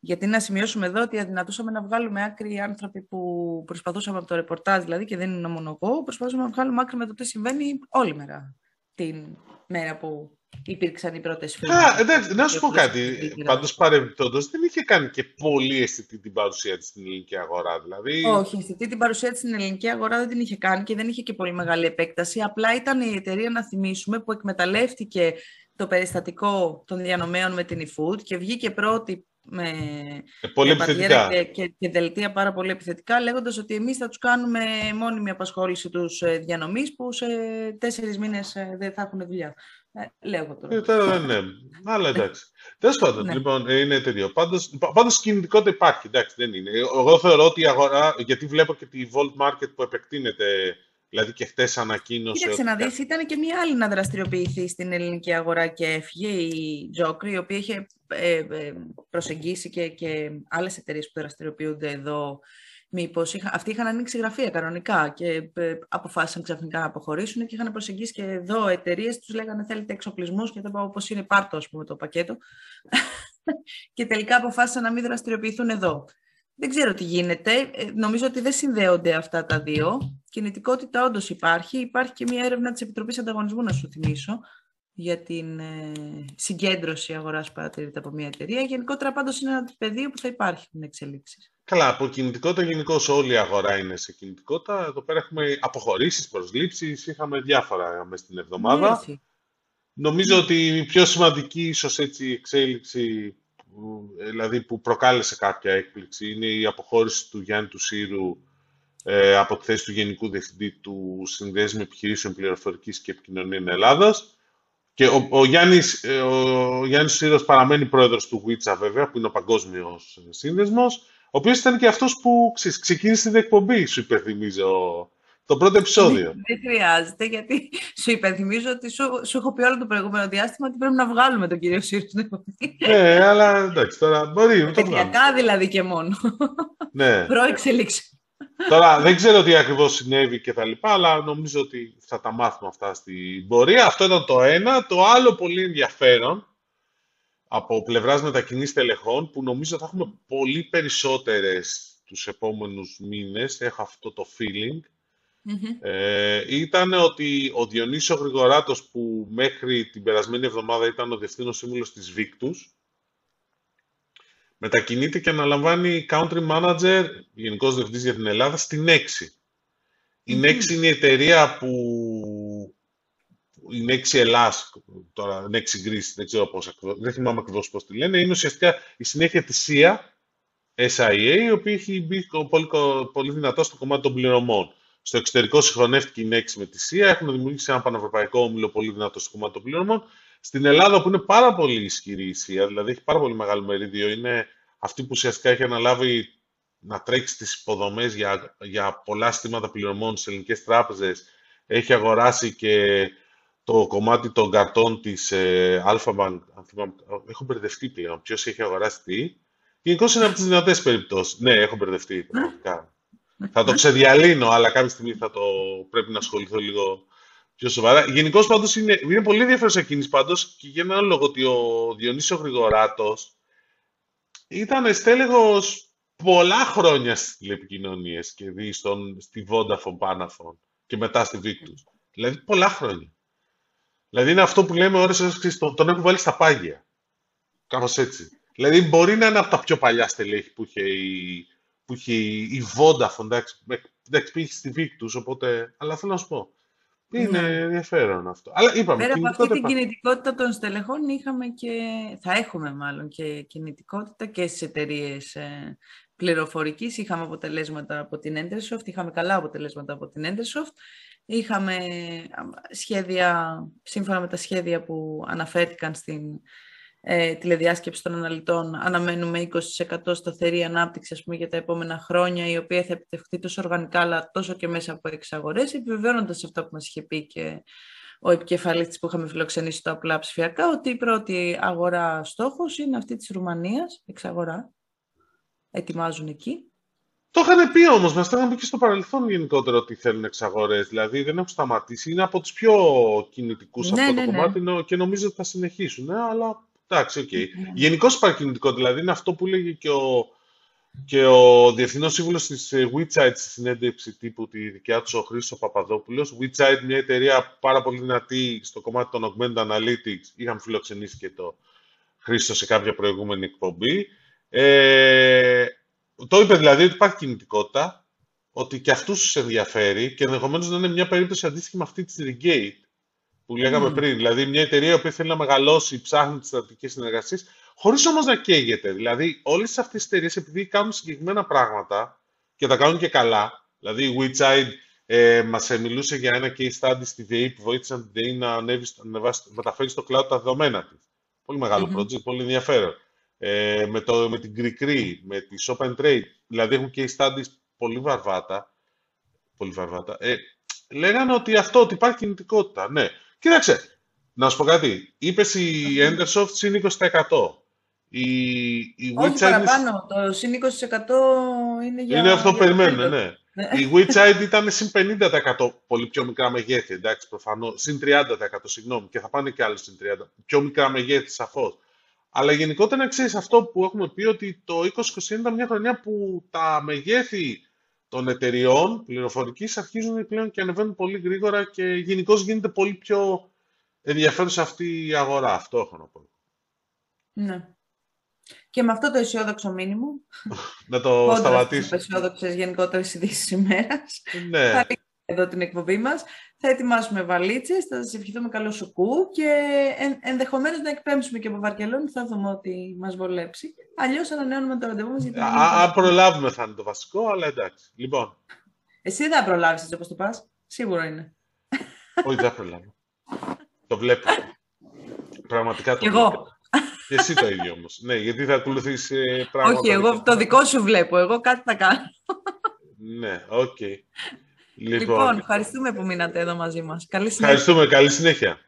γιατί να σημειώσουμε εδώ ότι αδυνατούσαμε να βγάλουμε άκρη οι άνθρωποι που προσπαθούσαμε από το ρεπορτάζ, δηλαδή και δεν είναι μόνο εγώ, προσπαθούσαμε να βγάλουμε άκρη με το τι συμβαίνει όλη μέρα την μέρα που υπήρξαν οι πρώτες φίλε. Α, εντάξει, να σου πω κάτι. Πάντως παρεμπιπτόντως δεν είχε κάνει και πολύ αισθητή την παρουσία της στην ελληνική αγορά. Δηλαδή... Όχι, αισθητή την παρουσία της στην ελληνική αγορά δεν την είχε κάνει και δεν είχε και πολύ μεγάλη επέκταση. Απλά ήταν η εταιρεία, να θυμίσουμε, που εκμεταλλεύτηκε το περιστατικό των διανομέων με την eFood και βγήκε πρώτη με ε, πολύ επιθετικά. Και, και, και, δελτία πάρα πολύ επιθετικά, λέγοντας ότι εμείς θα τους κάνουμε μόνιμη απασχόληση τους ε, διανομής που σε τέσσερις μήνες ε, δεν θα έχουν δουλειά. Ε, λέω τώρα. Ε, τώρα δεν είναι. Αλλά εντάξει. Τέλος πάντων, ναι. λοιπόν, είναι τέτοιο. Πάντως, πάντως κινητικότητα υπάρχει. Εντάξει, δεν είναι. Εγώ θεωρώ ότι η αγορά, γιατί βλέπω και τη Volt Market που επεκτείνεται Δηλαδή και χτες ανακοίνωσε. Κοίταξε να δεις, ήταν και μία άλλη να δραστηριοποιηθεί στην ελληνική αγορά και έφυγε η Τζόκρη, η οποία είχε ε, ε, προσεγγίσει και, και άλλες εταιρείες που δραστηριοποιούνται εδώ. Μήπως αυτοί είχαν ανοίξει γραφεία κανονικά και ε, αποφάσισαν ξαφνικά να αποχωρήσουν και είχαν προσεγγίσει και εδώ εταιρείες. Τους λέγανε θέλετε εξοπλισμούς και δεν πάω όπως είναι πάρτο, ας πούμε, το πακέτο. και τελικά αποφάσισαν να μην δραστηριοποιηθούν εδώ. Δεν ξέρω τι γίνεται. Ε, νομίζω ότι δεν συνδέονται αυτά τα δύο. Κινητικότητα όντως υπάρχει. Υπάρχει και μια έρευνα της Επιτροπής Ανταγωνισμού, να σου θυμίσω, για την ε, συγκέντρωση αγοράς που παρατηρείται από μια εταιρεία. Γενικότερα, πάντως, είναι ένα πεδίο που θα υπάρχουν εξελίξεις. Καλά, από κινητικότητα γενικώ όλη η αγορά είναι σε κινητικότητα. Εδώ πέρα έχουμε αποχωρήσεις, προσλήψεις, είχαμε διάφορα μέσα στην εβδομάδα. Ναι, Νομίζω ότι η πιο σημαντική ίσως έτσι εξέλιξη δηλαδή που προκάλεσε κάποια έκπληξη είναι η αποχώρηση του Γιάννη του Σύρου ε, από τη θέση του Γενικού Διευθυντή του Συνδέσμου Επιχειρήσεων Πληροφορικής και Επικοινωνία Ελλάδας. Και ο, ο, Γιάννης, ε, ο Γιάννης Σύρος παραμένει πρόεδρος του WITSA βέβαια, που είναι ο παγκόσμιος σύνδεσμος, ο οποίος ήταν και αυτός που ξεκίνησε την εκπομπή, σου υπενθυμίζω, το πρώτο επεισόδιο. Δεν, χρειάζεται, γιατί σου υπενθυμίζω ότι σου, σου έχω πει όλο το προηγούμενο διάστημα ότι πρέπει να βγάλουμε τον κύριο Σύρου στην εκπομπή. Ναι, αλλά εντάξει, τώρα μπορεί. Τεχνιακά δηλαδή και μόνο. Ναι. Προεξελίξη. Τώρα δεν ξέρω τι ακριβώς συνέβη και τα λοιπά, αλλά νομίζω ότι θα τα μάθουμε αυτά στην πορεία. Αυτό ήταν το ένα. Το άλλο πολύ ενδιαφέρον από πλευράς μετακινής τελεχών, που νομίζω θα έχουμε πολύ περισσότερες τους επόμενους μήνες, έχω αυτό το feeling, ε, ήταν ότι ο Διονύσιο Γρηγοράτος που μέχρι την περασμένη εβδομάδα ήταν ο διευθύνος σύμβουλος της Βίκτους μετακινείται και αναλαμβάνει country manager, γενικός διευθυντής για την Ελλάδα, στην Nexi. Η Nexi είναι η εταιρεία που... Η Nexi Ελλάς, τώρα Nexi Greece, δεν ξέρω πώς δεν θυμάμαι ακριβώς πώς τη λένε, είναι ουσιαστικά η συνέχεια της SIA, SIA, η οποία έχει μπει πολύ, πολύ δυνατό στο κομμάτι των πληρωμών. Στο εξωτερικό συγχρονεύτηκε η Nexi με τη ΣΥΑ. Έχουν δημιουργήσει ένα πανευρωπαϊκό όμιλο πολύ δυνατό στο κομμάτι των πληρωμών. Στην Ελλάδα, που είναι πάρα πολύ ισχυρή η ΣΥΑ, δηλαδή έχει πάρα πολύ μεγάλο μερίδιο, είναι αυτή που ουσιαστικά έχει αναλάβει να τρέξει τις υποδομές για, για πολλά στήματα πληρωμών στις ελληνικές τράπεζες. Έχει αγοράσει και το κομμάτι των καρτών της ε, Bank. Έχω μπερδευτεί πλέον. Ποιος έχει αγοράσει τι; Γενικώς είναι από τις δυνατές περιπτώσεις. Ναι, έχω μπερδευτεί πραγματικά. Θα το ξεδιαλύνω, αλλά κάποια στιγμή θα το πρέπει να ασχοληθώ λίγο πιο σοβαρά. Γενικώς πάντως είναι, είναι πολύ ενδιαφέρον εκείνη πάντως και για έναν λόγο ότι ο Διονύσιο Γρηγοράτος ήταν στέλεχο πολλά χρόνια στις τηλεπικοινωνίες και δει στον, στη Vodafone Panafon και μετά στη Victus. Δηλαδή πολλά χρόνια. Δηλαδή είναι αυτό που λέμε ώρες τον, τον έχουν βάλει στα πάγια. Κάπως έτσι. Δηλαδή μπορεί να είναι από τα πιο παλιά στελέχη που είχε η, που είχε η Vodafone, εντάξει, εντάξει πήγε στη Victus, οπότε, αλλά θέλω να σου πω, είναι ναι. ενδιαφέρον αυτό. Αλλά είπαμε, Πέρα από αυτή την κινητικότητα των στελεχών είχαμε και, θα έχουμε μάλλον και κινητικότητα και στις εταιρείες ε, πληροφορικής. Είχαμε αποτελέσματα από την Endersoft, είχαμε καλά αποτελέσματα από την Endersoft. Είχαμε σχέδια, σύμφωνα με τα σχέδια που αναφέρθηκαν στην ε, τηλεδιάσκεψη των αναλυτών αναμένουμε 20% σταθερή ανάπτυξη ας πούμε, για τα επόμενα χρόνια, η οποία θα επιτευχθεί τόσο οργανικά αλλά τόσο και μέσα από εξαγορές, επιβεβαιώνοντας αυτό που μας είχε πει και ο επικεφαλής που είχαμε φιλοξενήσει στο απλά ψηφιακά, ότι η πρώτη αγορά στόχος είναι αυτή της Ρουμανίας, εξαγορά. Ετοιμάζουν εκεί. Το είχαν πει όμως, μας το είχαν πει και στο παρελθόν γενικότερο ότι θέλουν εξαγορές. Δηλαδή δεν έχουν σταματήσει. Είναι από τους πιο κινητικούς Ναι, αυτό ναι, το ναι. κομμάτι νο- και νομίζω ότι θα συνεχίσουν. Ε, αλλά εντάξει, οκ. Ναι. Γενικώ παρακινητικό, δηλαδή είναι αυτό που έλεγε και ο, και ο διευθύνων σύμβουλος της Witside στη συνέντευξη τύπου τη δικιά του, ο Χρήστος Παπαδόπουλος. Witside, μια εταιρεία πάρα πολύ δυνατή στο κομμάτι των Augmented Analytics. Είχαμε φιλοξενήσει και το Χρήστο σε κάποια προηγούμενη εκπομπή. Ε, το είπε δηλαδή ότι υπάρχει κινητικότητα, ότι και αυτούς τους ενδιαφέρει και ενδεχομένως να είναι μια περίπτωση αντίστοιχη με αυτή της Regate που λέγαμε Μμμ. πριν. Δηλαδή μια εταιρεία που θέλει να μεγαλώσει, ψάχνει τις στρατηγικές συνεργασίες, χωρίς όμως να καίγεται. Δηλαδή όλες αυτές τις εταιρείες επειδή κάνουν συγκεκριμένα πράγματα και τα κάνουν και καλά, δηλαδή η WeChat ε, μας ε, μιλούσε για ένα case study στη ΔΕΗ που βοήθησαν την ΔΕΗ να ανέβει, στο- να ανεβάσει- μεταφέρει στο cloud τα δεδομένα της. Πολύ μεγάλο Μμμ. project, πολύ ενδιαφέρον. Ε, με, το, με την Cricri, με τη Shop and Trade, δηλαδή έχουν case studies πολύ βαρβάτα. Πολύ βαρβάτα. Ε, λέγανε ότι αυτό, ότι υπάρχει κινητικότητα. Ναι. Κοίταξε, να σου πω κάτι. Είπες η Endersoft συν 20%. Η, η Όχι WeChat είναι- παραπάνω, το συν 20% είναι για... είναι αυτό που για το περιμένουν, τέλος. ναι. Ναι. Η WeChat ήταν συν 50% πολύ πιο μικρά μεγέθη, εντάξει, προφανώς. Συν 30%, συγγνώμη, και θα πάνε και άλλοι συν 30%. Πιο μικρά μεγέθη, σαφώς. Αλλά γενικότερα ξέρεις αυτό που έχουμε πει ότι το 2021 ήταν μια χρονιά που τα μεγέθη των εταιριών πληροφορικής αρχίζουν πλέον και ανεβαίνουν πολύ γρήγορα και γενικώς γίνεται πολύ πιο ενδιαφέρουσα αυτή η αγορά. Αυτό έχω να πω. Ναι. Και με αυτό το αισιόδοξο μήνυμα, Να το όντως σταματήσω. τις αισιόδοξες γενικότερες ειδήσεις ημέρας, Ναι. θα λήξουμε εδώ την εκπομπή μας. Θα ετοιμάσουμε βαλίτσες, θα σας ευχηθούμε καλό σουκού και εν, ενδεχομένως να εκπέμψουμε και από Βαρκελόνη, θα δούμε ότι μας βολέψει. Αλλιώς ανανεώνουμε το ραντεβού μας για την Α- επόμενη α- Αν φορά. προλάβουμε θα είναι το βασικό, αλλά εντάξει. Λοιπόν, Εσύ δεν θα προλάβεις έτσι όπως το πας. Σίγουρο είναι. όχι δεν προλάβω. το βλέπω. Πραγματικά το Κι βλέπω. εγώ. Και εσύ το ίδιο όμως. Ναι, γιατί θα ακολουθήσει ε, πράγματα. Όχι, εγώ το δικό σου βλέπω. Εγώ κάτι θα κάνω. Ναι, οκ. Λοιπόν, Λοιπόν, ευχαριστούμε που μείνατε εδώ μαζί μας. Καλή συνέχεια. ευχαριστούμε. Καλή συνέχεια.